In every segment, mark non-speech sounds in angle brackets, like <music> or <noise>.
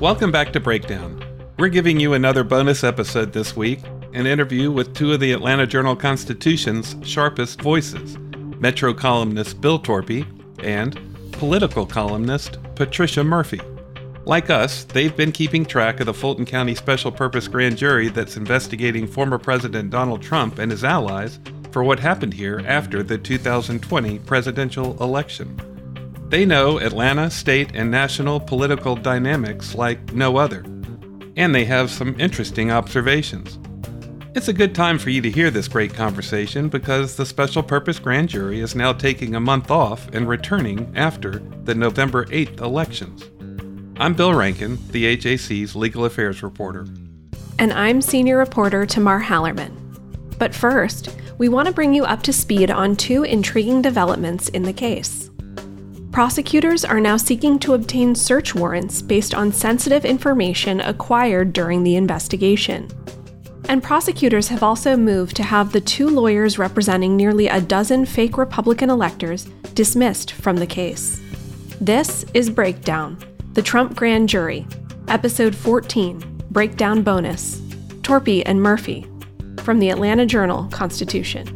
Welcome back to Breakdown. We're giving you another bonus episode this week an interview with two of the Atlanta Journal Constitution's sharpest voices Metro columnist Bill Torpey and political columnist Patricia Murphy. Like us, they've been keeping track of the Fulton County Special Purpose Grand Jury that's investigating former President Donald Trump and his allies for what happened here after the 2020 presidential election. They know Atlanta, state, and national political dynamics like no other, and they have some interesting observations. It's a good time for you to hear this great conversation because the Special Purpose Grand Jury is now taking a month off and returning after the November 8th elections. I'm Bill Rankin, the AJC's legal affairs reporter. And I'm senior reporter Tamar Hallerman. But first, we want to bring you up to speed on two intriguing developments in the case. Prosecutors are now seeking to obtain search warrants based on sensitive information acquired during the investigation. And prosecutors have also moved to have the two lawyers representing nearly a dozen fake Republican electors dismissed from the case. This is Breakdown, the Trump Grand Jury, Episode 14, Breakdown Bonus, Torpey and Murphy, from the Atlanta Journal Constitution.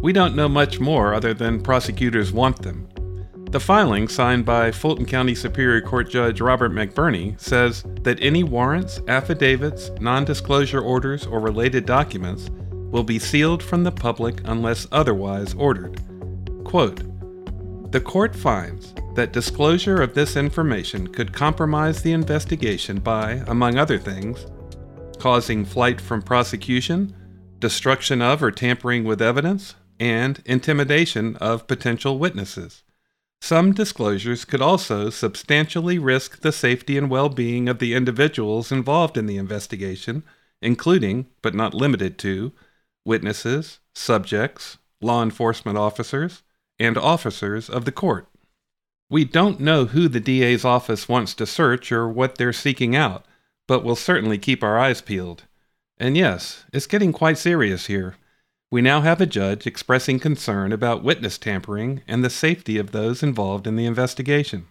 We don't know much more other than prosecutors want them. The filing, signed by Fulton County Superior Court Judge Robert McBurney, says that any warrants, affidavits, non disclosure orders, or related documents will be sealed from the public unless otherwise ordered. Quote The court finds that disclosure of this information could compromise the investigation by, among other things, causing flight from prosecution, destruction of or tampering with evidence, and intimidation of potential witnesses. Some disclosures could also substantially risk the safety and well being of the individuals involved in the investigation, including, but not limited to, witnesses, subjects, law enforcement officers, and officers of the court. We don't know who the DA's office wants to search or what they're seeking out, but we'll certainly keep our eyes peeled. And yes, it's getting quite serious here. We now have a judge expressing concern about witness tampering and the safety of those involved in the investigation.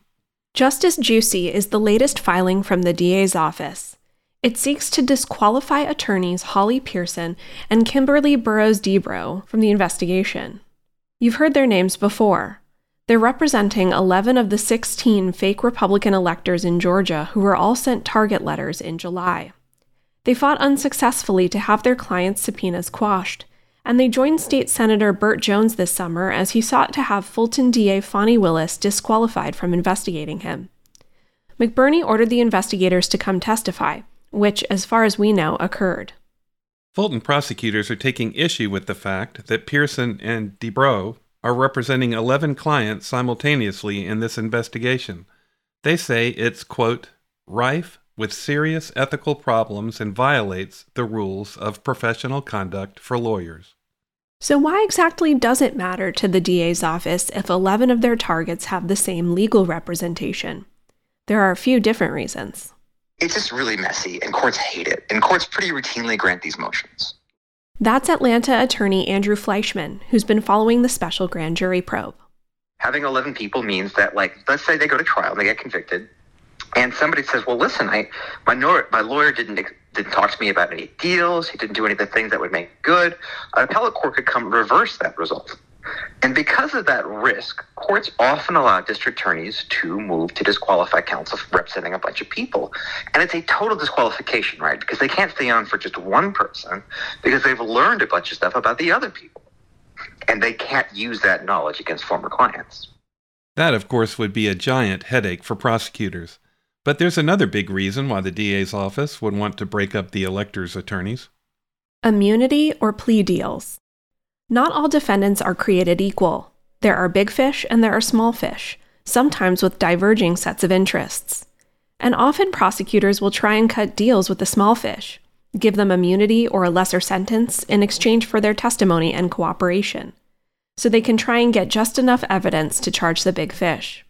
Justice Juicy is the latest filing from the DA's office. It seeks to disqualify attorneys Holly Pearson and Kimberly Burrows Debrow from the investigation. You've heard their names before. They're representing 11 of the 16 fake Republican electors in Georgia who were all sent target letters in July. They fought unsuccessfully to have their clients' subpoenas quashed, and they joined State Senator Burt Jones this summer as he sought to have Fulton DA Fani Willis disqualified from investigating him. McBurney ordered the investigators to come testify, which, as far as we know, occurred. Fulton prosecutors are taking issue with the fact that Pearson and Debrow are representing 11 clients simultaneously in this investigation. They say it's, quote, rife with serious ethical problems and violates the rules of professional conduct for lawyers. So, why exactly does it matter to the DA's office if 11 of their targets have the same legal representation? There are a few different reasons. It's just really messy, and courts hate it, and courts pretty routinely grant these motions. That's Atlanta attorney Andrew Fleischman, who's been following the special grand jury probe. Having 11 people means that, like, let's say they go to trial and they get convicted, and somebody says, "Well, listen, I my, my lawyer didn't didn't talk to me about any deals. He didn't do any of the things that would make good. An appellate court could come reverse that result. And because of that risk, courts often allow district attorneys to move to disqualify counsel representing a bunch of people. And it's a total disqualification, right? Because they can't stay on for just one person because they've learned a bunch of stuff about the other people. And they can't use that knowledge against former clients. That, of course, would be a giant headache for prosecutors. But there's another big reason why the DA's office would want to break up the electors' attorneys immunity or plea deals. Not all defendants are created equal. There are big fish and there are small fish, sometimes with diverging sets of interests. And often prosecutors will try and cut deals with the small fish, give them immunity or a lesser sentence in exchange for their testimony and cooperation, so they can try and get just enough evidence to charge the big fish.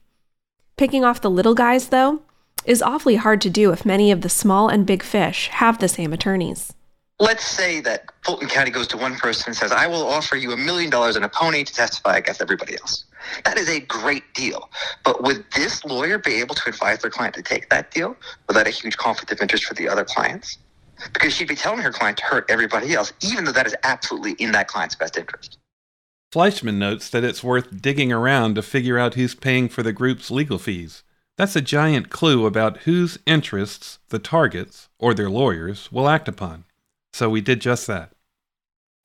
Picking off the little guys, though, is awfully hard to do if many of the small and big fish have the same attorneys. Let's say that Fulton County goes to one person and says, I will offer you a million dollars and a pony to testify against everybody else. That is a great deal. But would this lawyer be able to advise their client to take that deal without a huge conflict of interest for the other clients? Because she'd be telling her client to hurt everybody else, even though that is absolutely in that client's best interest. Fleischman notes that it's worth digging around to figure out who's paying for the group's legal fees. That's a giant clue about whose interests the targets, or their lawyers, will act upon. So we did just that.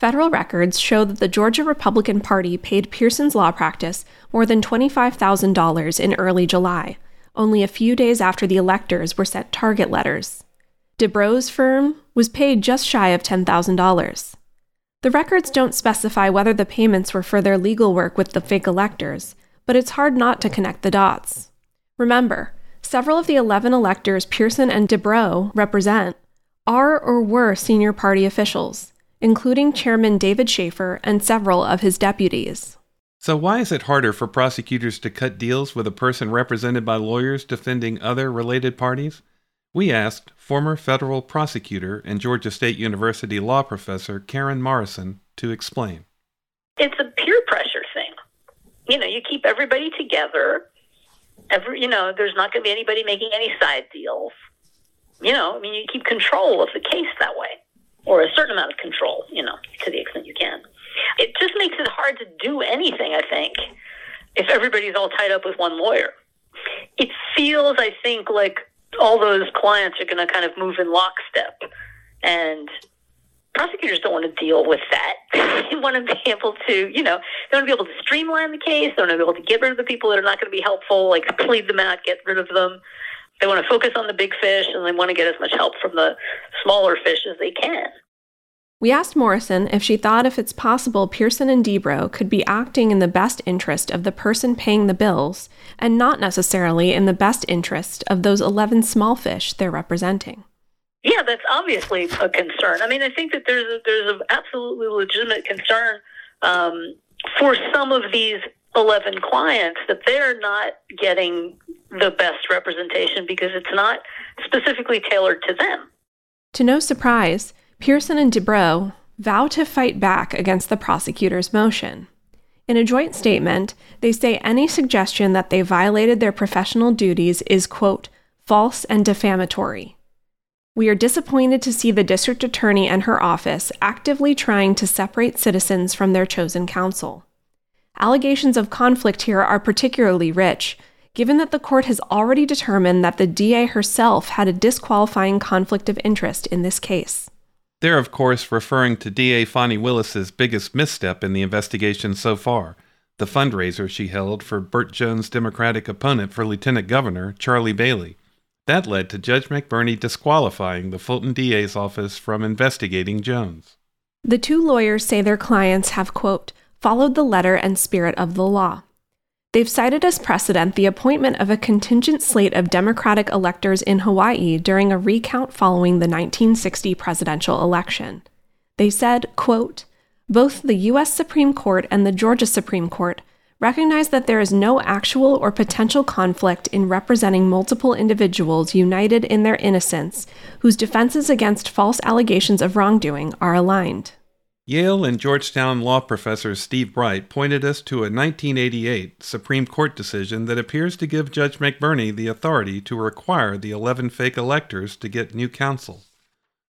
Federal records show that the Georgia Republican Party paid Pearson's law practice more than $25,000 in early July, only a few days after the electors were sent target letters. Debrow's firm was paid just shy of $10,000. The records don't specify whether the payments were for their legal work with the fake electors, but it's hard not to connect the dots. Remember, several of the 11 electors Pearson and Debrow represent are or were senior party officials, including Chairman David Shafer and several of his deputies. So, why is it harder for prosecutors to cut deals with a person represented by lawyers defending other related parties? We asked former federal prosecutor and Georgia State University law professor Karen Morrison to explain. It's a peer pressure thing. You know, you keep everybody together. Every, you know, there's not going to be anybody making any side deals. You know, I mean, you keep control of the case that way, or a certain amount of control, you know, to the extent you can. It just makes it hard to do anything, I think, if everybody's all tied up with one lawyer. It feels, I think, like all those clients are going to kind of move in lockstep. And prosecutors don't want to deal with that. <laughs> they want to be able to, you know, they want to be able to streamline the case. They want to be able to get rid of the people that are not going to be helpful, like plead them out, get rid of them. They want to focus on the big fish and they want to get as much help from the smaller fish as they can. We asked Morrison if she thought if it's possible Pearson and Debrow could be acting in the best interest of the person paying the bills and not necessarily in the best interest of those 11 small fish they're representing. Yeah, that's obviously a concern. I mean, I think that there's a, there's an absolutely legitimate concern um, for some of these 11 clients that they're not getting the best representation because it's not specifically tailored to them. To no surprise, Pearson and Debrow vow to fight back against the prosecutor's motion. In a joint statement, they say any suggestion that they violated their professional duties is, quote, false and defamatory. We are disappointed to see the district attorney and her office actively trying to separate citizens from their chosen counsel. Allegations of conflict here are particularly rich, given that the court has already determined that the DA herself had a disqualifying conflict of interest in this case. They're, of course, referring to DA Fani Willis's biggest misstep in the investigation so far the fundraiser she held for Burt Jones' Democratic opponent for lieutenant governor, Charlie Bailey. That led to Judge McBurney disqualifying the Fulton DA's office from investigating Jones. The two lawyers say their clients have, quote, followed the letter and spirit of the law. They've cited as precedent the appointment of a contingent slate of Democratic electors in Hawaii during a recount following the 1960 presidential election. They said, quote, both the U.S. Supreme Court and the Georgia Supreme Court recognize that there is no actual or potential conflict in representing multiple individuals united in their innocence whose defenses against false allegations of wrongdoing are aligned. Yale and Georgetown law professor Steve Bright pointed us to a 1988 Supreme Court decision that appears to give Judge McBurney the authority to require the 11 fake electors to get new counsel.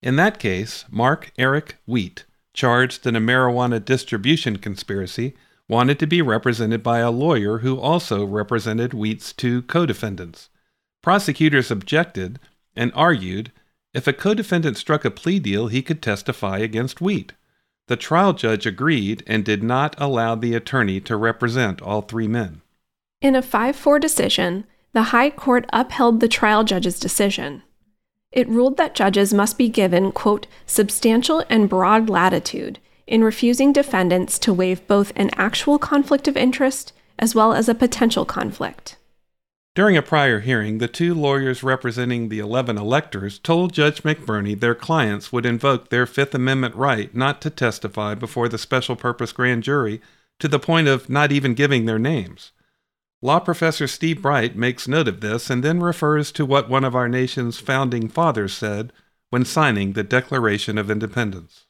In that case, Mark Eric Wheat, charged in a marijuana distribution conspiracy, wanted to be represented by a lawyer who also represented Wheat's two co defendants. Prosecutors objected and argued if a co defendant struck a plea deal, he could testify against Wheat. The trial judge agreed and did not allow the attorney to represent all three men. In a 5 4 decision, the High Court upheld the trial judge's decision. It ruled that judges must be given, quote, substantial and broad latitude in refusing defendants to waive both an actual conflict of interest as well as a potential conflict. During a prior hearing, the two lawyers representing the 11 electors told Judge McBurney their clients would invoke their Fifth Amendment right not to testify before the special purpose grand jury to the point of not even giving their names. Law professor Steve Bright makes note of this and then refers to what one of our nation's founding fathers said when signing the Declaration of Independence.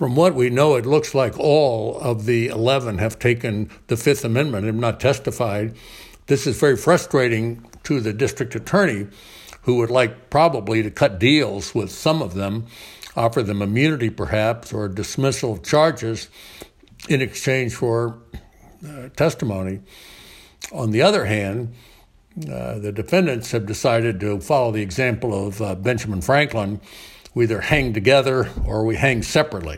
From what we know, it looks like all of the 11 have taken the Fifth Amendment and not testified. This is very frustrating to the district attorney, who would like probably to cut deals with some of them, offer them immunity perhaps, or dismissal of charges in exchange for uh, testimony. On the other hand, uh, the defendants have decided to follow the example of uh, Benjamin Franklin. We either hang together or we hang separately.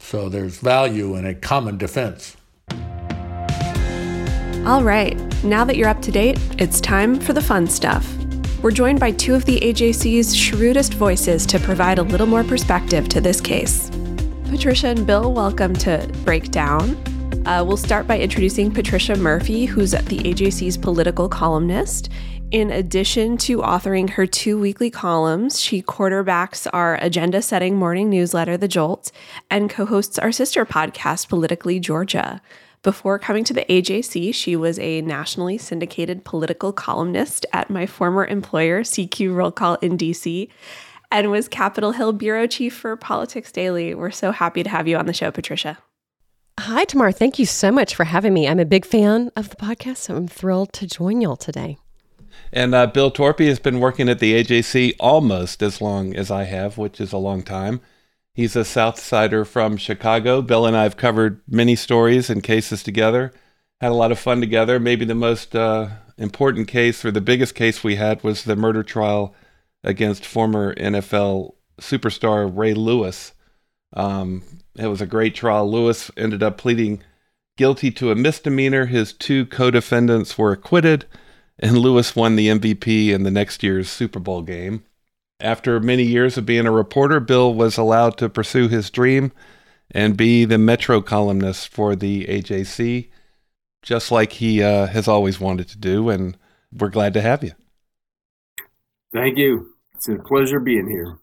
So there's value in a common defense. All right, now that you're up to date, it's time for the fun stuff. We're joined by two of the AJC's shrewdest voices to provide a little more perspective to this case. Patricia and Bill, welcome to Breakdown. Uh, we'll start by introducing Patricia Murphy, who's the AJC's political columnist. In addition to authoring her two weekly columns, she quarterbacks our agenda setting morning newsletter, The Jolt, and co hosts our sister podcast, Politically Georgia. Before coming to the AJC, she was a nationally syndicated political columnist at my former employer, CQ Roll Call in DC, and was Capitol Hill bureau chief for Politics Daily. We're so happy to have you on the show, Patricia. Hi, Tamar. Thank you so much for having me. I'm a big fan of the podcast, so I'm thrilled to join y'all today. And uh, Bill Torpey has been working at the AJC almost as long as I have, which is a long time. He's a South Sider from Chicago. Bill and I have covered many stories and cases together, had a lot of fun together. Maybe the most uh, important case or the biggest case we had was the murder trial against former NFL superstar Ray Lewis. Um, it was a great trial. Lewis ended up pleading guilty to a misdemeanor. His two co defendants were acquitted, and Lewis won the MVP in the next year's Super Bowl game. After many years of being a reporter, Bill was allowed to pursue his dream and be the Metro columnist for the AJC, just like he uh, has always wanted to do. And we're glad to have you. Thank you. It's a pleasure being here.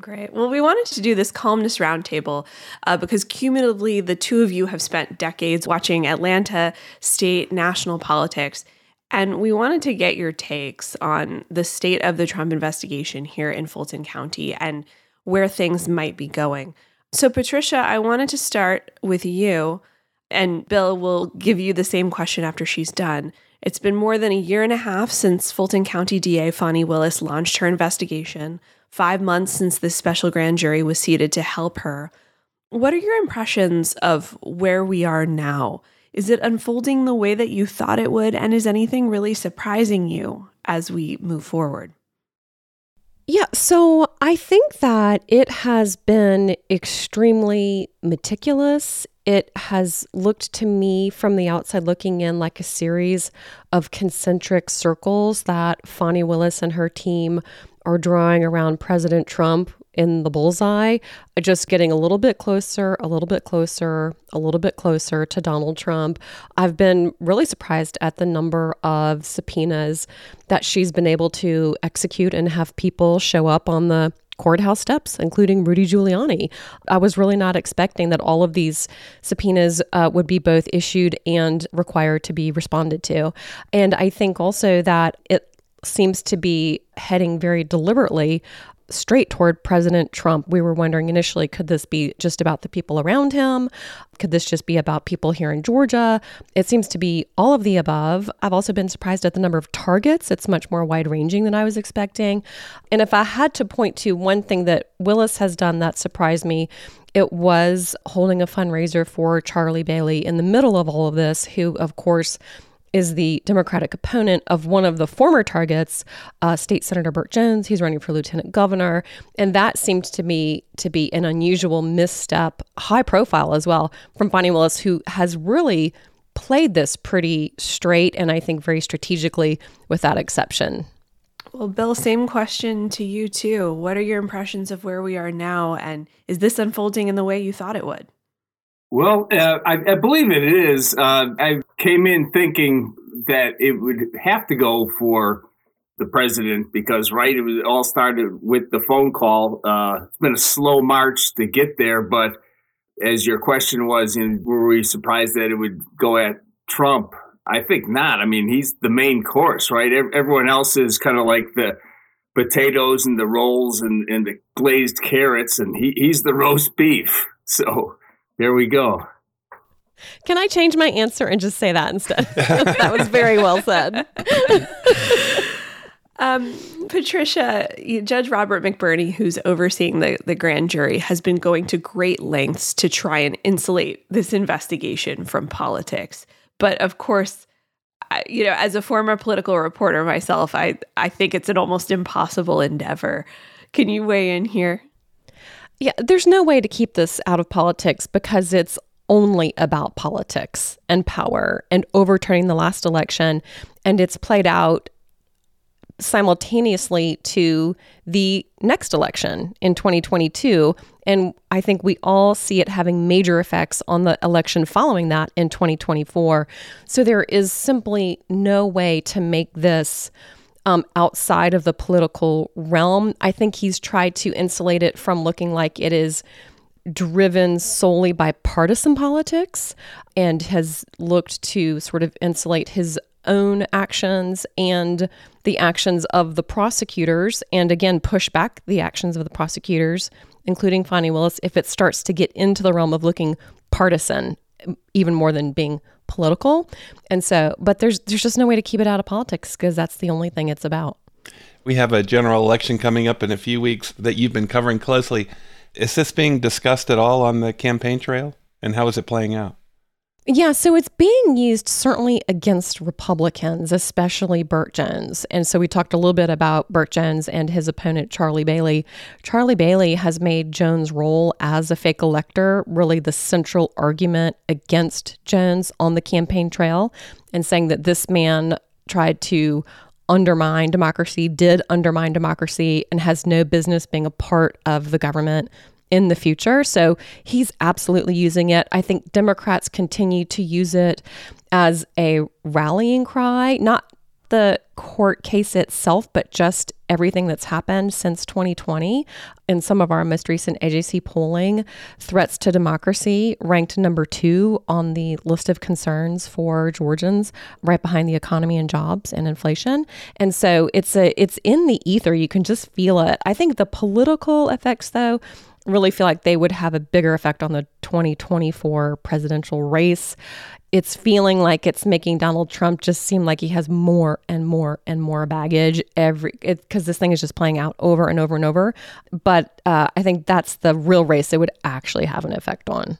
Great. Well, we wanted to do this columnist roundtable uh, because cumulatively, the two of you have spent decades watching Atlanta state national politics. And we wanted to get your takes on the state of the Trump investigation here in Fulton County and where things might be going. So, Patricia, I wanted to start with you, and Bill will give you the same question after she's done. It's been more than a year and a half since Fulton County DA Fani Willis launched her investigation, five months since this special grand jury was seated to help her. What are your impressions of where we are now? Is it unfolding the way that you thought it would? And is anything really surprising you as we move forward? Yeah, so I think that it has been extremely meticulous. It has looked to me from the outside looking in like a series of concentric circles that Fani Willis and her team are drawing around President Trump in the bullseye, just getting a little bit closer, a little bit closer, a little bit closer to Donald Trump. I've been really surprised at the number of subpoenas that she's been able to execute and have people show up on the courthouse steps, including Rudy Giuliani. I was really not expecting that all of these subpoenas uh, would be both issued and required to be responded to. And I think also that it seems to be heading very deliberately straight toward President Trump. We were wondering initially could this be just about the people around him? Could this just be about people here in Georgia? It seems to be all of the above. I've also been surprised at the number of targets. It's much more wide ranging than I was expecting. And if I had to point to one thing that Willis has done that surprised me, it was holding a fundraiser for Charlie Bailey in the middle of all of this, who, of course, is the Democratic opponent of one of the former targets, uh, State Senator Burt Jones. He's running for lieutenant governor, and that seemed to me to be an unusual misstep, high profile as well, from Fani Willis, who has really played this pretty straight and I think very strategically, with that exception. Well, Bill, same question to you too. What are your impressions of where we are now, and is this unfolding in the way you thought it would? Well, uh, I, I, believe it is. Uh, I came in thinking that it would have to go for the president because, right, it was all started with the phone call. Uh, it's been a slow march to get there, but as your question was, were we surprised that it would go at Trump? I think not. I mean, he's the main course, right? Everyone else is kind of like the potatoes and the rolls and, and the glazed carrots, and he, he's the roast beef. So there we go. Can I change my answer and just say that instead? <laughs> that was very well said. Um, Patricia, Judge Robert McBurney, who's overseeing the, the grand jury, has been going to great lengths to try and insulate this investigation from politics. But of course, I, you know, as a former political reporter myself, I, I think it's an almost impossible endeavor. Can you weigh in here? Yeah, there's no way to keep this out of politics because it's only about politics and power and overturning the last election. And it's played out simultaneously to the next election in 2022. And I think we all see it having major effects on the election following that in 2024. So there is simply no way to make this um, outside of the political realm. I think he's tried to insulate it from looking like it is driven solely by partisan politics and has looked to sort of insulate his own actions and the actions of the prosecutors, and again, push back the actions of the prosecutors, including Fani Willis, if it starts to get into the realm of looking partisan, even more than being political. And so, but there's there's just no way to keep it out of politics because that's the only thing it's about. We have a general election coming up in a few weeks that you've been covering closely. Is this being discussed at all on the campaign trail? And how is it playing out? Yeah, so it's being used certainly against Republicans, especially Burt Jones. And so we talked a little bit about Burt Jones and his opponent, Charlie Bailey. Charlie Bailey has made Jones' role as a fake elector really the central argument against Jones on the campaign trail and saying that this man tried to undermine democracy, did undermine democracy, and has no business being a part of the government in the future. So he's absolutely using it. I think Democrats continue to use it as a rallying cry, not the court case itself, but just everything that's happened since 2020. In some of our most recent AJC polling, threats to democracy ranked number two on the list of concerns for Georgians, right behind the economy and jobs and inflation. And so it's a it's in the ether. You can just feel it. I think the political effects, though, really feel like they would have a bigger effect on the 2024 presidential race. It's feeling like it's making Donald Trump just seem like he has more and more and more baggage every because this thing is just playing out over and over and over. But uh, I think that's the real race it would actually have an effect on.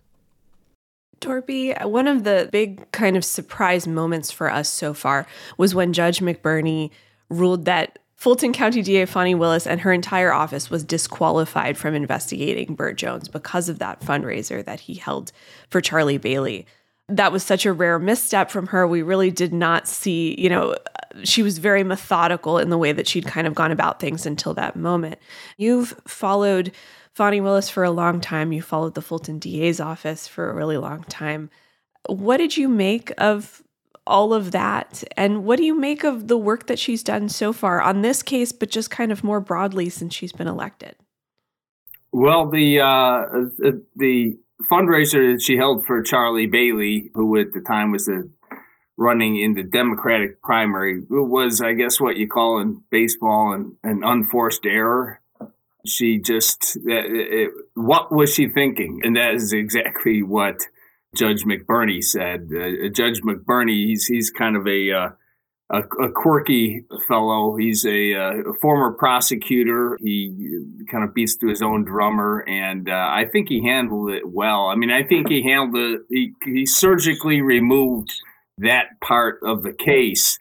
Torpey, one of the big kind of surprise moments for us so far was when Judge McBurney ruled that Fulton County DA Fani Willis and her entire office was disqualified from investigating Burt Jones because of that fundraiser that he held for Charlie Bailey. That was such a rare misstep from her. We really did not see, you know, she was very methodical in the way that she'd kind of gone about things until that moment. You've followed Fani Willis for a long time. You followed the Fulton DA's office for a really long time. What did you make of all of that. And what do you make of the work that she's done so far on this case, but just kind of more broadly since she's been elected? Well, the uh, the fundraiser that she held for Charlie Bailey, who at the time was running in the Democratic primary, was, I guess, what you call in baseball an, an unforced error. She just, it, what was she thinking? And that is exactly what Judge McBurney said. Uh, Judge McBurney, he's he's kind of a uh, a, a, quirky fellow. He's a, uh, a, former prosecutor. He kind of beats to his own drummer, and uh, I think he handled it well. I mean, I think he handled it. He, he surgically removed that part of the case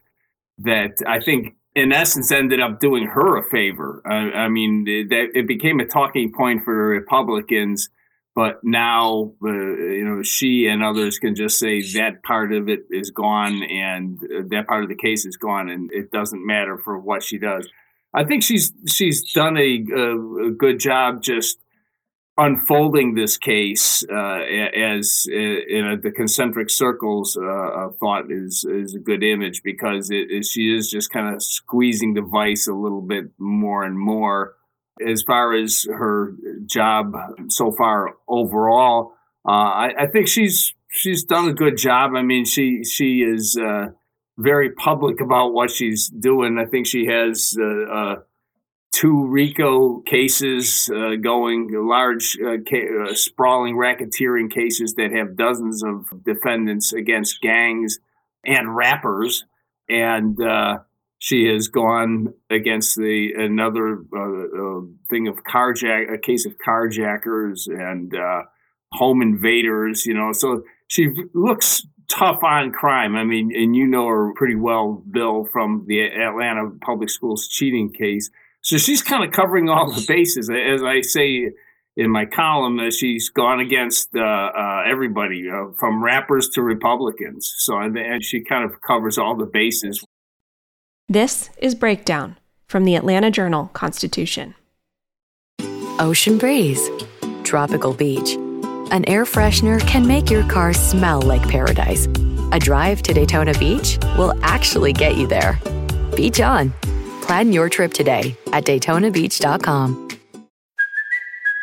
that I think in essence ended up doing her a favor. I, I mean, that it became a talking point for the Republicans, but now uh, you know she and others can just say that part of it is gone and uh, that part of the case is gone, and it doesn't matter for what she does. I think she's she's done a, a, a good job just unfolding this case uh, as uh, in a, the concentric circles uh, thought is is a good image because it, it, she is just kind of squeezing the vice a little bit more and more. As far as her job so far overall, uh, I, I, think she's she's done a good job. I mean, she she is uh, very public about what she's doing. I think she has uh, two RICO cases uh, going, large, uh, ca- uh, sprawling racketeering cases that have dozens of defendants against gangs and rappers. And uh, she has gone against the another uh, uh, thing of carjack, a case of carjackers and home invaders. You know, so she looks tough on crime. I mean, and you know her pretty well, Bill, from the Atlanta public schools cheating case. So she's kind of covering all the bases. As I say in my column, that she's gone against uh, uh, everybody, uh, from rappers to Republicans. So and she kind of covers all the bases. This is Breakdown from the Atlanta Journal Constitution. Ocean breeze, tropical beach. An air freshener can make your car smell like paradise. A drive to Daytona Beach will actually get you there. Beach on. Plan your trip today at DaytonaBeach.com.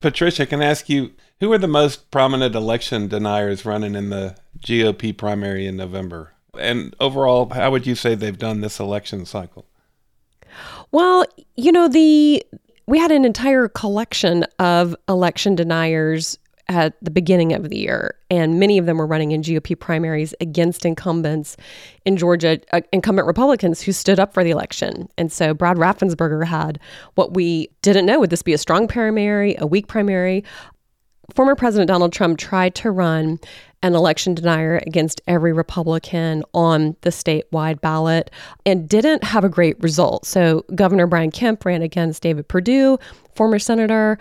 Patricia, can I ask you who are the most prominent election deniers running in the GOP primary in November? And overall, how would you say they've done this election cycle? Well, you know, the we had an entire collection of election deniers at the beginning of the year, and many of them were running in GOP primaries against incumbents in Georgia, uh, incumbent Republicans who stood up for the election. And so Brad Raffensperger had what we didn't know would this be a strong primary, a weak primary? Former President Donald Trump tried to run an election denier against every Republican on the statewide ballot and didn't have a great result. So, Governor Brian Kemp ran against David Perdue, former senator,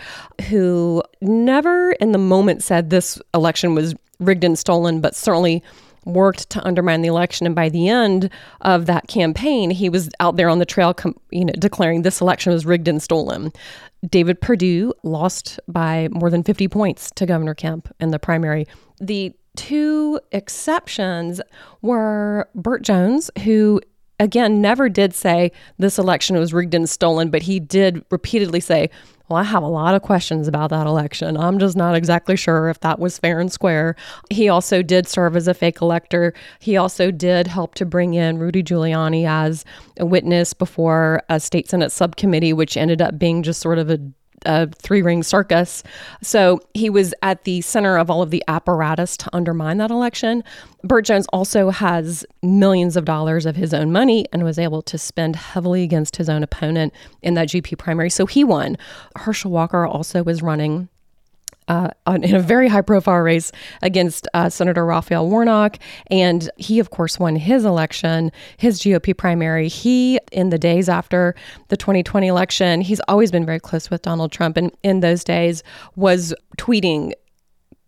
who never in the moment said this election was rigged and stolen, but certainly worked to undermine the election and by the end of that campaign he was out there on the trail you know declaring this election was rigged and stolen. David perdue lost by more than 50 points to governor kemp in the primary. The two exceptions were Burt Jones, who again never did say this election was rigged and stolen, but he did repeatedly say, well, I have a lot of questions about that election. I'm just not exactly sure if that was fair and square. He also did serve as a fake elector. He also did help to bring in Rudy Giuliani as a witness before a state Senate subcommittee, which ended up being just sort of a a three ring circus. So he was at the center of all of the apparatus to undermine that election. Burt Jones also has millions of dollars of his own money and was able to spend heavily against his own opponent in that GOP primary. So he won. Herschel Walker also was running uh, in a very high profile race against uh, Senator Raphael Warnock. And he, of course, won his election, his GOP primary. He, in the days after the 2020 election, he's always been very close with Donald Trump. And in those days, was tweeting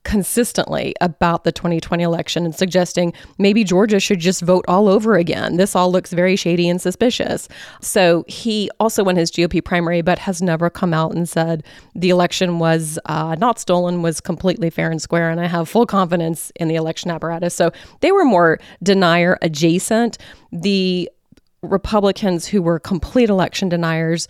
consistently about the 2020 election and suggesting maybe Georgia should just vote all over again. This all looks very shady and suspicious. So he also won his GOP primary, but has never come out and said the election was uh, not stolen, was completely fair and square. And I have full confidence in the election apparatus. So they were more denier adjacent. The Republicans who were complete election deniers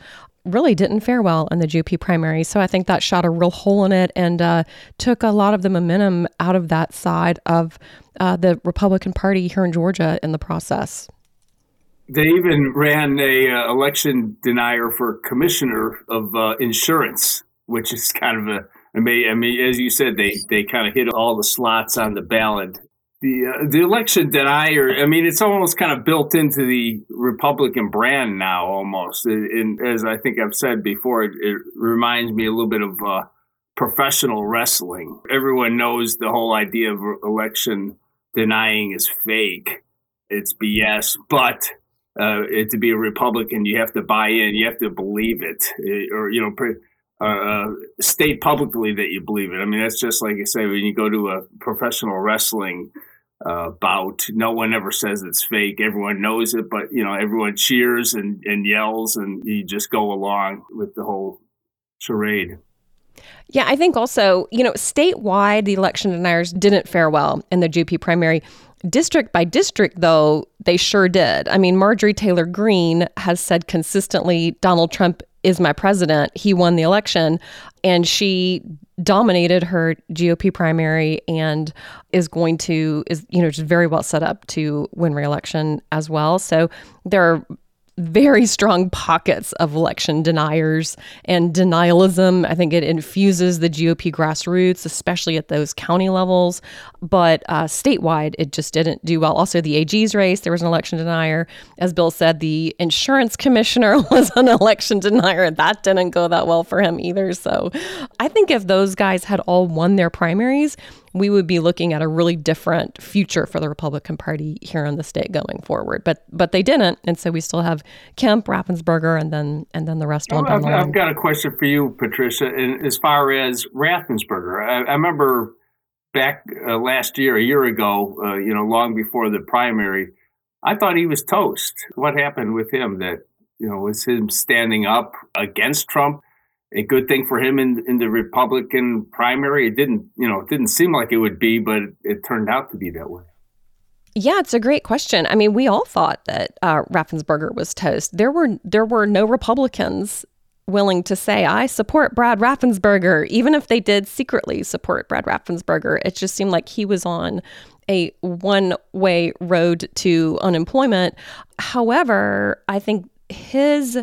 really didn't fare well in the GOP primary. So I think that shot a real hole in it and uh, took a lot of the momentum out of that side of uh, the Republican Party here in Georgia in the process. They even ran a uh, election denier for commissioner of uh, insurance, which is kind of a I mean, I mean, as you said, they they kind of hit all the slots on the ballot the uh, the election denier. I mean, it's almost kind of built into the Republican brand now, almost. And as I think I've said before, it, it reminds me a little bit of uh, professional wrestling. Everyone knows the whole idea of election denying is fake. It's BS, but. Uh, it, to be a Republican, you have to buy in. You have to believe it, it or you know, pre- uh, uh, state publicly that you believe it. I mean, that's just like I say when you go to a professional wrestling uh, bout. No one ever says it's fake. Everyone knows it, but you know, everyone cheers and, and yells, and you just go along with the whole charade. Yeah, I think also, you know, statewide, the election deniers didn't fare well in the GOP primary. District by district, though, they sure did. I mean, Marjorie Taylor Greene has said consistently Donald Trump is my president. He won the election and she dominated her GOP primary and is going to is you know just very well set up to win re-election as well. So there are very strong pockets of election deniers and denialism. I think it infuses the GOP grassroots, especially at those county levels. But uh, statewide, it just didn't do well. Also, the AG's race, there was an election denier. As Bill said, the insurance commissioner <laughs> was an election denier. That didn't go that well for him either. So I think if those guys had all won their primaries, we would be looking at a really different future for the Republican Party here in the state going forward. But but they didn't, and so we still have Kemp, Raffensperger, and then and then the rest on I've, I've got a question for you, Patricia. And as far as Raffensperger, I, I remember back uh, last year, a year ago, uh, you know, long before the primary, I thought he was toast. What happened with him? That you know was him standing up against Trump a good thing for him in, in the Republican primary. It didn't, you know, it didn't seem like it would be, but it turned out to be that way. Yeah, it's a great question. I mean, we all thought that uh, Raffensperger was toast. There were there were no Republicans willing to say I support Brad Raffensperger, even if they did secretly support Brad Raffensperger. It just seemed like he was on a one way road to unemployment. However, I think his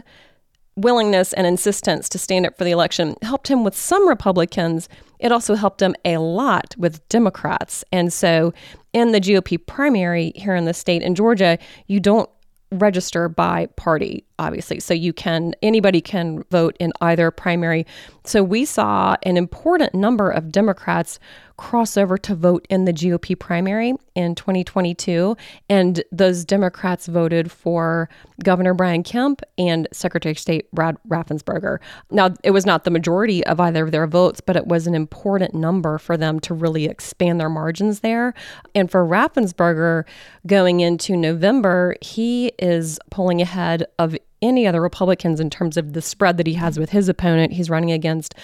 willingness and insistence to stand up for the election helped him with some Republicans. It also helped him a lot with Democrats. And so in the GOP primary here in the state in Georgia, you don't register by party obviously so you can anybody can vote in either primary so we saw an important number of democrats cross over to vote in the GOP primary in 2022. And those Democrats voted for Governor Brian Kemp and Secretary of State Brad Raffensperger. Now, it was not the majority of either of their votes, but it was an important number for them to really expand their margins there. And for Raffensperger going into November, he is pulling ahead of any other Republicans in terms of the spread that he has with his opponent. He's running against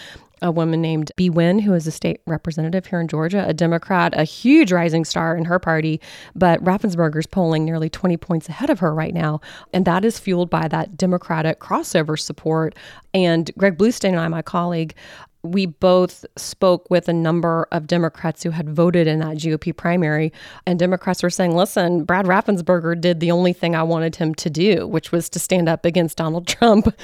a woman named Bee Nguyen, who is a state representative here in Georgia, a Democrat, a huge rising star in her party. But Raffensperger's polling nearly 20 points ahead of her right now. And that is fueled by that Democratic crossover support. And Greg Bluestein and I, my colleague, we both spoke with a number of Democrats who had voted in that GOP primary. And Democrats were saying, listen, Brad Raffensperger did the only thing I wanted him to do, which was to stand up against Donald Trump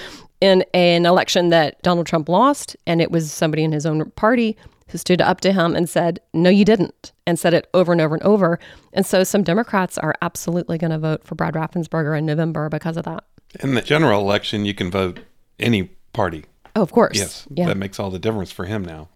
in an election that Donald Trump lost. And it was somebody in his own party who stood up to him and said, no, you didn't, and said it over and over and over. And so some Democrats are absolutely going to vote for Brad Raffensperger in November because of that. In the general election, you can vote any party Oh, of course. Yes. Yeah. That makes all the difference for him now.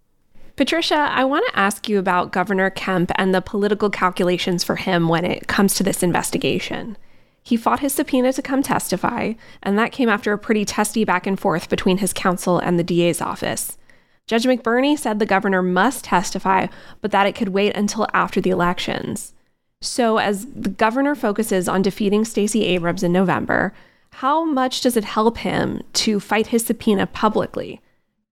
Patricia, I want to ask you about Governor Kemp and the political calculations for him when it comes to this investigation. He fought his subpoena to come testify, and that came after a pretty testy back and forth between his counsel and the DA's office. Judge McBurney said the governor must testify, but that it could wait until after the elections. So, as the governor focuses on defeating Stacey Abrams in November, how much does it help him to fight his subpoena publicly?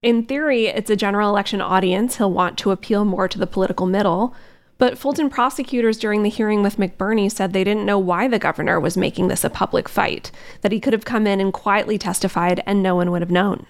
In theory, it's a general election audience. He'll want to appeal more to the political middle. But Fulton prosecutors during the hearing with McBurney said they didn't know why the governor was making this a public fight, that he could have come in and quietly testified and no one would have known.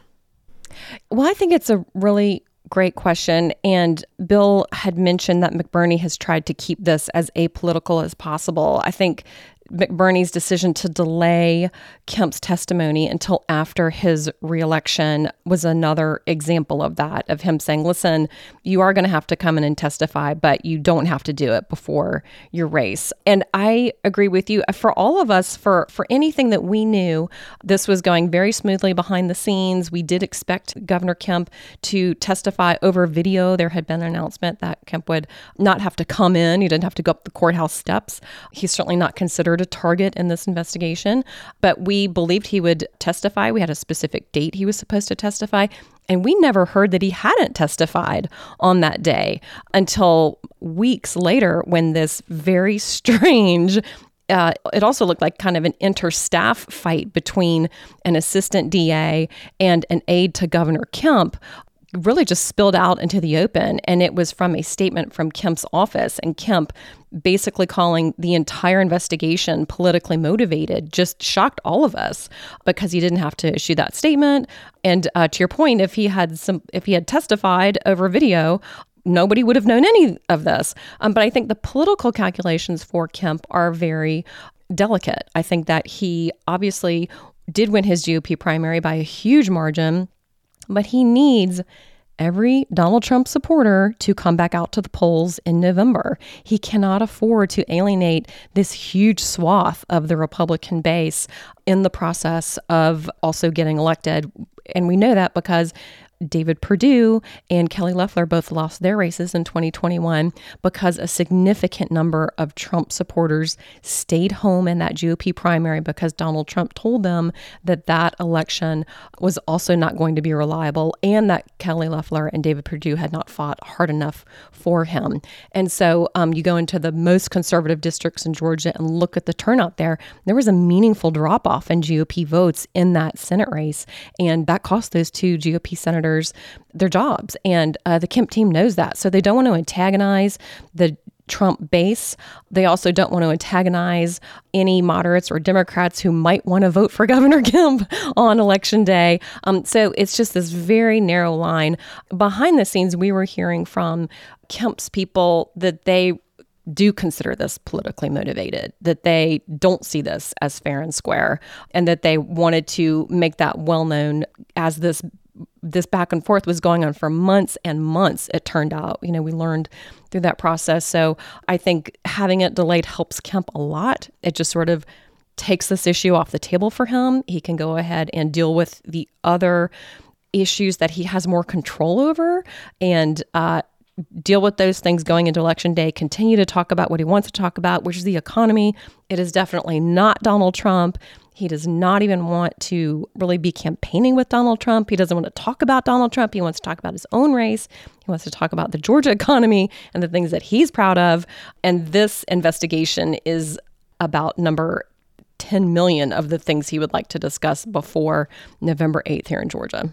Well, I think it's a really great question. And Bill had mentioned that McBurney has tried to keep this as apolitical as possible. I think McBurney's decision to delay Kemp's testimony until after his reelection was another example of that, of him saying, listen, you are going to have to come in and testify, but you don't have to do it before your race. And I agree with you. For all of us, for, for anything that we knew, this was going very smoothly behind the scenes. We did expect Governor Kemp to testify over video. There had been an announcement that Kemp would not have to come in, he didn't have to go up the courthouse steps. He's certainly not considered a target in this investigation, but we believed he would testify. We had a specific date he was supposed to testify. And we never heard that he hadn't testified on that day until weeks later when this very <laughs> strange uh, it also looked like kind of an inter-staff fight between an assistant DA and an aide to Governor Kemp really just spilled out into the open. And it was from a statement from Kemp's office. And Kemp basically calling the entire investigation politically motivated just shocked all of us because he didn't have to issue that statement. And uh, to your point, if he had some, if he had testified over video, nobody would have known any of this. Um, but I think the political calculations for Kemp are very delicate. I think that he obviously did win his GOP primary by a huge margin but he needs every Donald Trump supporter to come back out to the polls in November. He cannot afford to alienate this huge swath of the Republican base in the process of also getting elected. And we know that because David Perdue and Kelly Loeffler both lost their races in 2021 because a significant number of Trump supporters stayed home in that GOP primary because Donald Trump told them that that election was also not going to be reliable and that Kelly Loeffler and David Perdue had not fought hard enough for him. And so um, you go into the most conservative districts in Georgia and look at the turnout there. There was a meaningful drop off in GOP votes in that Senate race, and that cost those two GOP senators their jobs. And uh, the Kemp team knows that. So they don't want to antagonize the Trump base. They also don't want to antagonize any moderates or Democrats who might want to vote for <laughs> Governor Kemp on election day. Um, so it's just this very narrow line. Behind the scenes, we were hearing from Kemp's people that they do consider this politically motivated, that they don't see this as fair and square, and that they wanted to make that well known as this this back and forth was going on for months and months, it turned out. You know, we learned through that process. So I think having it delayed helps Kemp a lot. It just sort of takes this issue off the table for him. He can go ahead and deal with the other issues that he has more control over and uh, deal with those things going into election day, continue to talk about what he wants to talk about, which is the economy. It is definitely not Donald Trump. He does not even want to really be campaigning with Donald Trump. He doesn't want to talk about Donald Trump. He wants to talk about his own race. He wants to talk about the Georgia <laughs> economy and the things that he's proud of. And this investigation is about number 10 million of the things he would like to discuss before November 8th here in Georgia.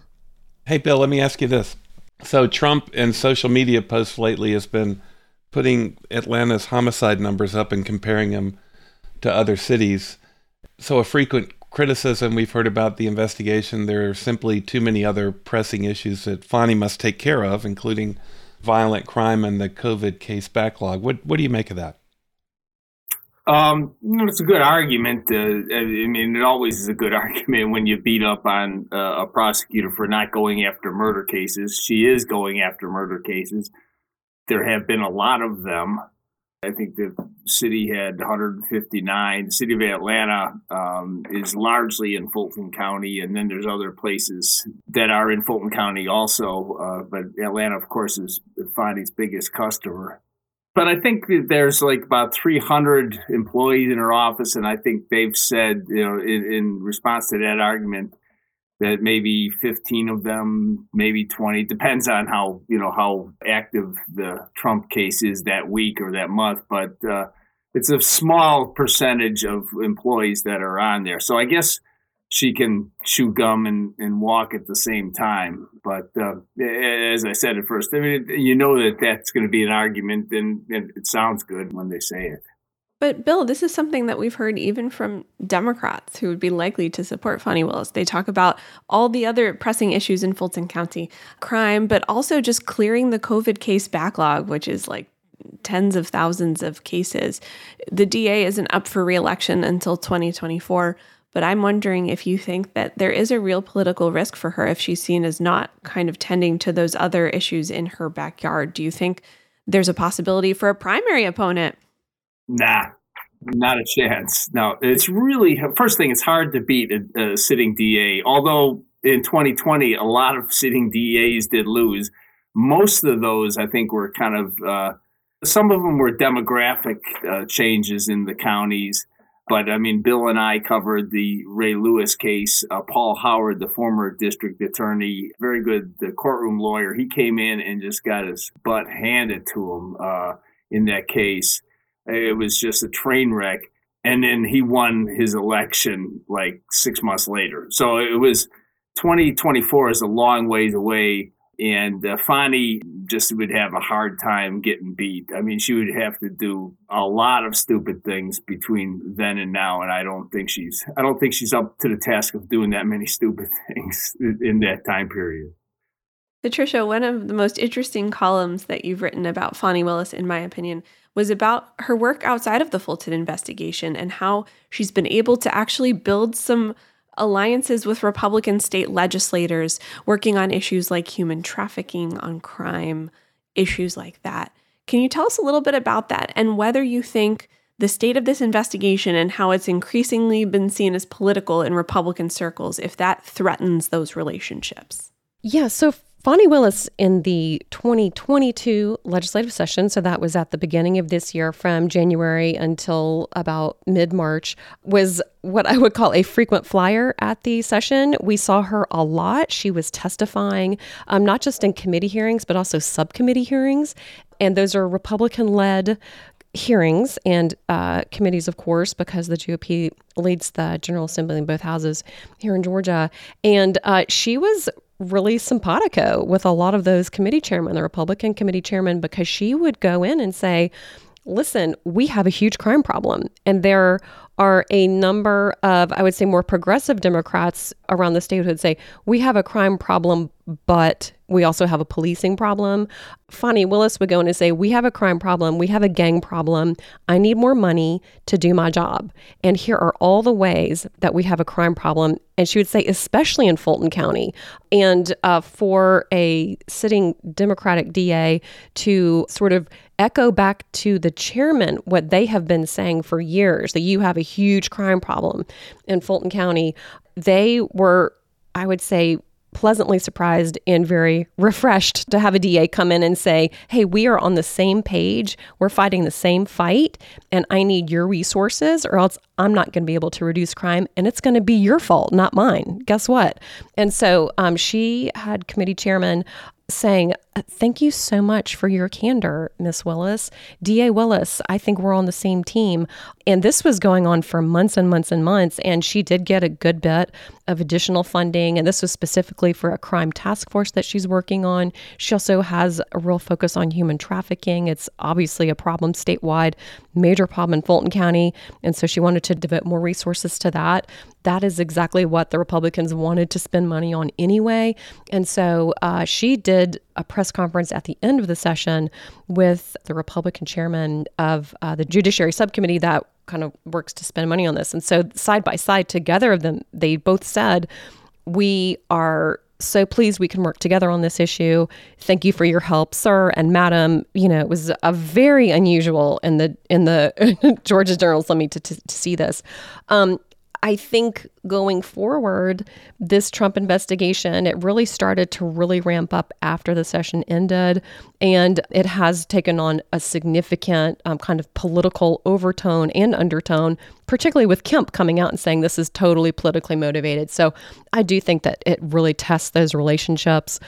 Hey, Bill, let me ask you this. So, Trump and social media posts lately has been putting Atlanta's homicide numbers up and comparing them to other cities. So, a frequent criticism we've heard about the investigation there are simply too many other pressing issues that Fani must take care of, including violent crime and the COVID case backlog. What, what do you make of that? Um, it's a good argument. Uh, I mean, it always is a good <laughs> argument when you beat up on uh, a prosecutor for not going after murder cases. She is going after murder cases. There have been a lot of them. I think the city had 159. The city of Atlanta um, is largely in Fulton County, and then there's other places that are in Fulton County also. Uh, but Atlanta, of course, is Fani's biggest customer. But I think there's like about 300 employees in her office, and I think they've said, you know, in, in response to that argument, that maybe 15 of them, maybe 20, depends on how, you know, how active the Trump case is that week or that month. But uh, it's a small percentage of employees that are on there. So I guess she can chew gum and, and walk at the same time. But uh, as I said at first, I mean, you know that that's going to be an argument, and, and it sounds good when they say it. But Bill, this is something that we've heard even from Democrats who would be likely to support Fani Willis. They talk about all the other pressing issues in Fulton County crime, but also just clearing the COVID case backlog, which is like tens of thousands of cases. The DA isn't up for reelection until 2024. But I'm wondering if you think that there is a real political risk for her if she's seen as not kind of tending to those other issues in her backyard. Do you think there's a possibility for a primary opponent? Nah, not a chance. No, it's really first thing. It's hard to beat a, a sitting DA. Although in 2020, a lot of sitting DAs did lose. Most of those, I think, were kind of uh, some of them were demographic uh, changes in the counties. But I mean, Bill and I covered the Ray Lewis case. Uh, Paul Howard, the former district attorney, very good courtroom lawyer, he came in and just got his butt handed to him uh, in that case. It was just a train wreck. And then he won his election like six months later. So it was 2024 is a long ways away. And uh, Fani just would have a hard time getting beat. I mean, she would have to do a lot of stupid things between then and now, and I don't think she's I don't think she's up to the task of doing that many stupid <laughs> things in that time period. Patricia, one of the most interesting columns that you've written about Fani Willis, in my opinion, was about her work outside of the Fulton investigation and how she's been able to actually build some alliances with Republican state legislators working on issues like human trafficking, on crime, issues like that. Can you tell us a little bit about that and whether you think the state of this investigation and how it's increasingly been seen as political in Republican circles, if that threatens those relationships? Yeah, so Fani Willis in the 2022 legislative session, so that was at the beginning of this year from January until about mid March, was what I would call a frequent flyer at the session. We saw her a lot. She was testifying, um, not just in committee hearings, but also subcommittee hearings. And those are Republican led hearings and uh, committees, of course, because the GOP leads the General Assembly in both houses here in Georgia. And uh, she was really simpatico with a lot of those committee chairmen, the Republican committee chairman, because she would go in and say, listen, we have a huge crime problem. And there are a number of, I would say, more progressive Democrats around the state who would say, we have a crime problem, but we also have a policing problem. Fani Willis would go in and say, We have a crime problem. We have a gang problem. I need more money to do my job. And here are all the ways that we have a crime problem. And she would say, especially in Fulton County. And uh, for a sitting Democratic DA to sort of echo back to the chairman what they have been saying for years that you have a huge crime problem in Fulton County, they were, I would say, pleasantly surprised and very <laughs> refreshed to have a DA come in and say, Hey, we are on the same page. We're fighting the same fight, and I need your resources, or else I'm not going to be able to reduce crime. And it's going to be your fault, not mine. Guess what? And so um, she had committee chairman saying, Thank you so much for your candor, Miss Willis. D.A. Willis, I think we're on the same team. And this was going on for months and months and months. And she did get a good bit of additional funding. And this was specifically for a crime task force that she's working on. She also has a real focus on human trafficking. It's obviously a problem statewide, major problem in Fulton County. And so she wanted to devote more resources to that. That is exactly what the Republicans wanted to spend money on anyway. And so uh, she did a press conference at the end of the session with the Republican chairman of uh, the Judiciary Subcommittee that kind of works to spend money on this. And so, side by side, together of them, they both said, We are so pleased we can work together on this issue. Thank you for your help, sir and madam. You know, it was a very unusual in the in the <laughs> Georgia General Assembly to, to, to see this. Um, I think going forward, this Trump investigation, it really started to really ramp up after the session ended. And it has taken on a significant um, kind of political overtone and undertone, particularly with Kemp coming out and saying this is totally politically motivated. So I do think that it really tests those relationships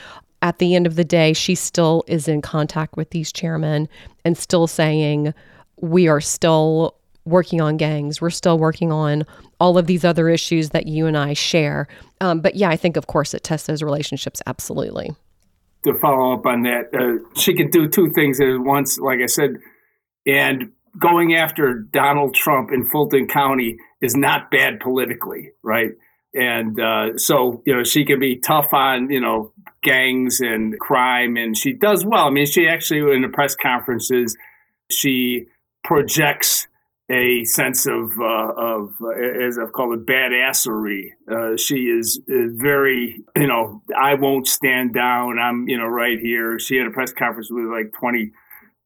at the end of the day, she still is in contact with these chairmen and still saying, we are still working on gangs. We're still working on all of these other issues that you and I share. Um, but yeah, I think, of course, it tests those relationships absolutely. To follow up on that, uh, she can do two things at once, like I said, and going after Donald Trump in Fulton County is not bad politically, right? And uh, so, you know, she can be tough on, you know, gangs and crime, and she does well. I mean, she actually, in the press conferences, she projects a sense of, uh, of as I've called it, badassery. Uh, she is very, you know, I won't stand down. I'm, you know, right here. She had a press conference with like 20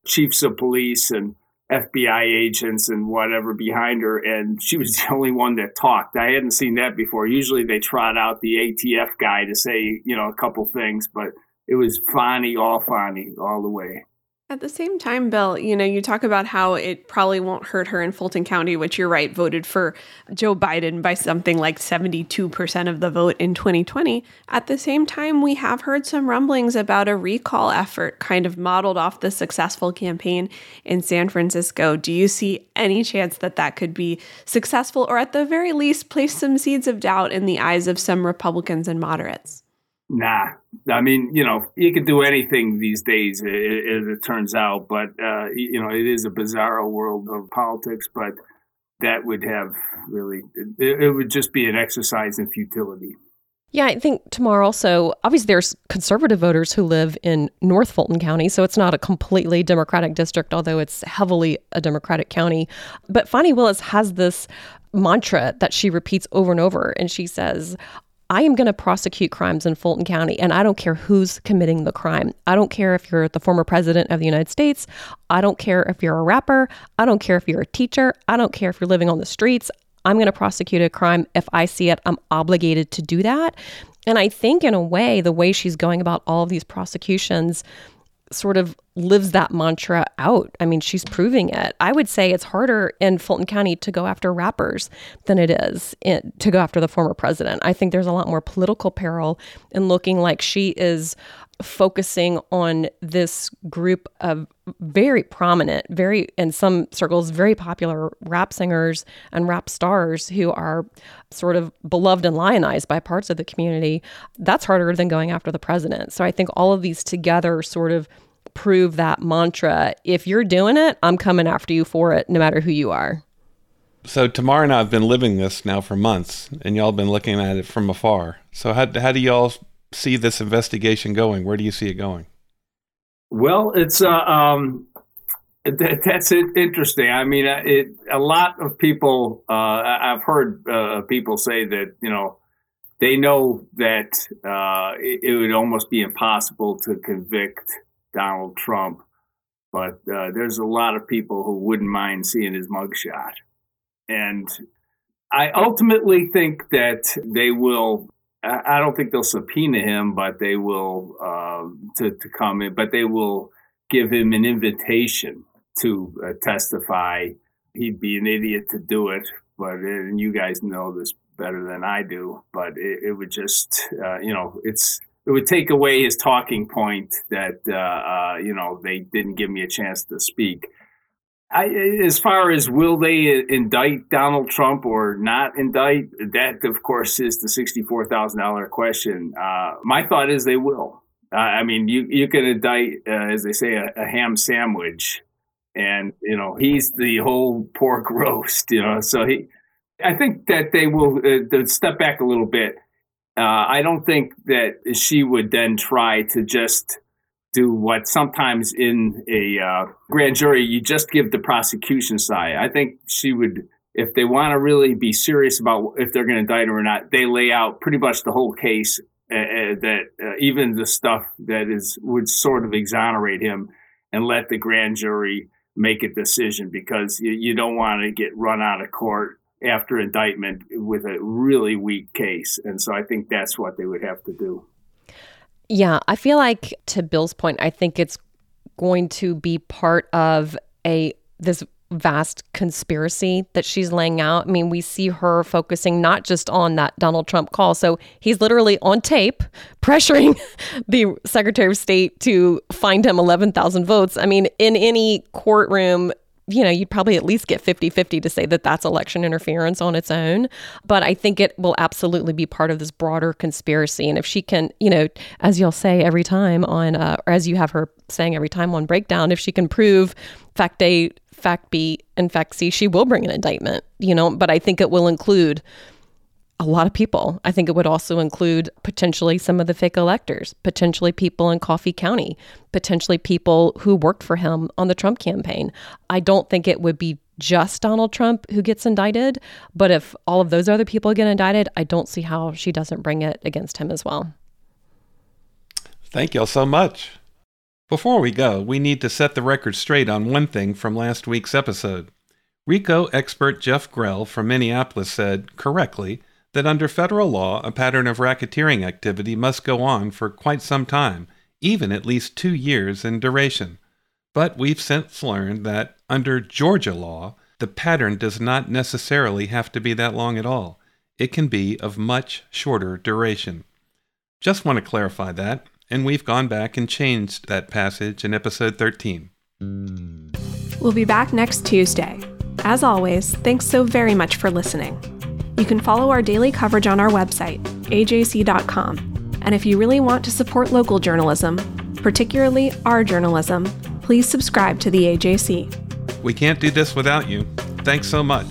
chiefs of police and FBI agents and whatever behind her, and she was <laughs> the only one that talked. I hadn't seen that before. Usually they trot out the ATF guy to say, you know, a couple things, but it was Fani, all Fani, all the way. At the same time, Bill, you know, you talk about how it probably won't hurt her in Fulton County, which you're right, voted for Joe Biden by something like 72% of the vote in 2020. At the same time, we have heard some rumblings about a recall effort kind of modeled off the successful campaign in San Francisco. Do you see any chance that that could be successful or at the very least place some seeds of doubt in the eyes of some Republicans and moderates? Nah, I mean, you know, you can do anything these days, as it turns out. But uh, you know, it is a bizarre world of politics. But that would have really, it, would just be an exercise in futility. Yeah, I think Tamar also, obviously, there's conservative voters who live in North Fulton County, so it's not a completely Democratic district, although it's heavily a Democratic county. But Fani Willis has this mantra that she repeats over and over, and she says, I am going to prosecute crimes in Fulton County, and I don't care who's committing the crime. I don't care if you're the former president of the United States. I don't care if you're a rapper. I don't care if you're a teacher. I don't care if you're living on the streets. I'm going to prosecute a crime if I see it. I'm obligated to do that. And I think, in a way, the way she's going about all of these prosecutions sort of lives that mantra out. I mean, she's proving it. I would say it's harder in Fulton County to go after rappers than it is in, to go after the former president. I think there's a lot more political peril in looking like she is focusing on this group of very prominent, very in some circles very popular rap singers and rap stars who are sort of beloved and lionized by parts of the community. That's harder than going after the president. So I think all of these together sort of prove that mantra. If you're doing it, I'm coming after you for it, no matter who you are. So Tamar and I have been living this now for months, and y'all been looking at it from afar. So how how do y'all see this investigation going? Where do you see it going? Well, it's uh, um, th- that's interesting. I mean, uh, it a lot of people. Uh, I've heard uh, people say that you know they know that uh, it, it, would almost be impossible to convict Donald Trump, but uh, there's a lot of people who wouldn't mind seeing his mugshot. And I ultimately think that they will. I don't think they'll subpoena him, but they will uh, to to come in. But they will give him an invitation to uh, testify. He'd be an idiot to do it, but and you guys know this better than I do. But it, it would just, uh, you know, it's it would take away his talking point that uh, uh, you know they didn't give me a chance to speak. I, as far as will they indict Donald Trump or not indict, that of course is the sixty-four thousand dollar question. Uh, my thought is they will. I mean, you you can indict, uh, as they say, a, a, ham sandwich, and you know he's the whole pork <laughs> roast. You know, so he. I think that they will uh, step back a little bit uh, I don't think that she would then try to just do what sometimes in a uh, grand jury you just give the prosecution side. I think she would, if they want to really be serious about if they're going to indict her or not, they lay out pretty much the whole case. Uh, uh that uh, even the stuff that is would sort of exonerate him, and let the grand jury make a decision because you, you don't want to get run out of court after indictment with a really weak case. And so I think that's what they would have to do. Yeah, I feel like to Bill's point, I think it's going to be part of a this vast conspiracy that she's laying out. I mean, we see her focusing not just on that Donald Trump call. So he's literally on tape pressuring <laughs> the Secretary of State to find him 11,000 votes. I mean, in any courtroom, you know, you'd probably at least get 50 50 to say that that's election interference on its own. But I think it will absolutely be part of this broader conspiracy. And if she can, you know, as you'll say every time on, uh, or as you have her saying every time on Breakdown, if she can prove fact A, fact B, and fact C, she will bring an indictment, you know, but I think it will include a lot of people. I think it would also include potentially some of the fake electors, potentially people in Coffee County, potentially people who worked for him on the Trump campaign. I don't think it would be just Donald Trump who gets indicted, but if all of those other people get indicted, I don't see how she doesn't bring it against him as well. Thank y'all so much. Before we go, we need to set the record straight on one thing from last week's episode. RICO expert Jeff Grell from Minneapolis said, correctly, that under federal law, a pattern of racketeering activity must go on for quite some time, even at least two years in duration. But we've since learned that under Georgia law, the pattern does not necessarily have to be that long at all. It can be of much shorter duration. Just want to clarify that, and we've gone back and changed that passage in episode 13. We'll be back next Tuesday. As always, thanks so very much for listening. You can follow our daily coverage on our website, ajc.com. And if you really want to support local journalism, particularly our journalism, please subscribe to the AJC. We can't do this without you. Thanks so much.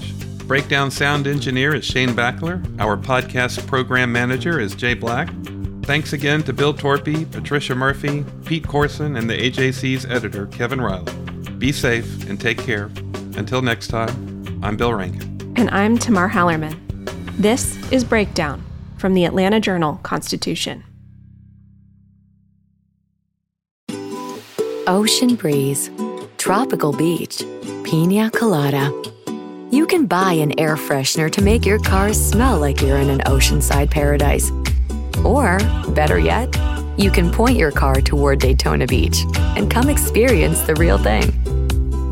Breakdown sound engineer is Shane Backler. Our podcast program manager is Jay Black. Thanks again to Bill Torpy, Patricia Murphy, Pete Corson, and the AJC's editor, Kevin Riley. Be safe and take care. Until next time, I'm Bill Rankin. And I'm Tamar Hallerman. This is Breakdown from the Atlanta Journal Constitution. Ocean breeze, tropical beach, pina colada. You can buy an air freshener to make your car smell like you're in an oceanside paradise. Or, better yet, you can point your car toward Daytona Beach and come experience the real thing.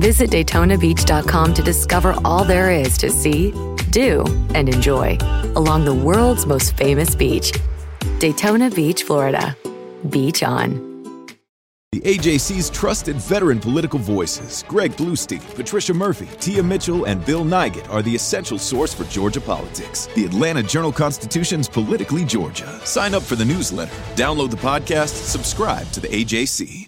Visit DaytonaBeach.com to discover all there is to see, do, and enjoy along the world's most famous beach, Daytona Beach, Florida. Beach on. The AJC's trusted veteran political voices, Greg Bluestein, Patricia Murphy, Tia Mitchell, and Bill Nigut, are the essential source for Georgia politics. The Atlanta Journal Constitution's Politically Georgia. Sign up for the newsletter, download the podcast, subscribe to the AJC.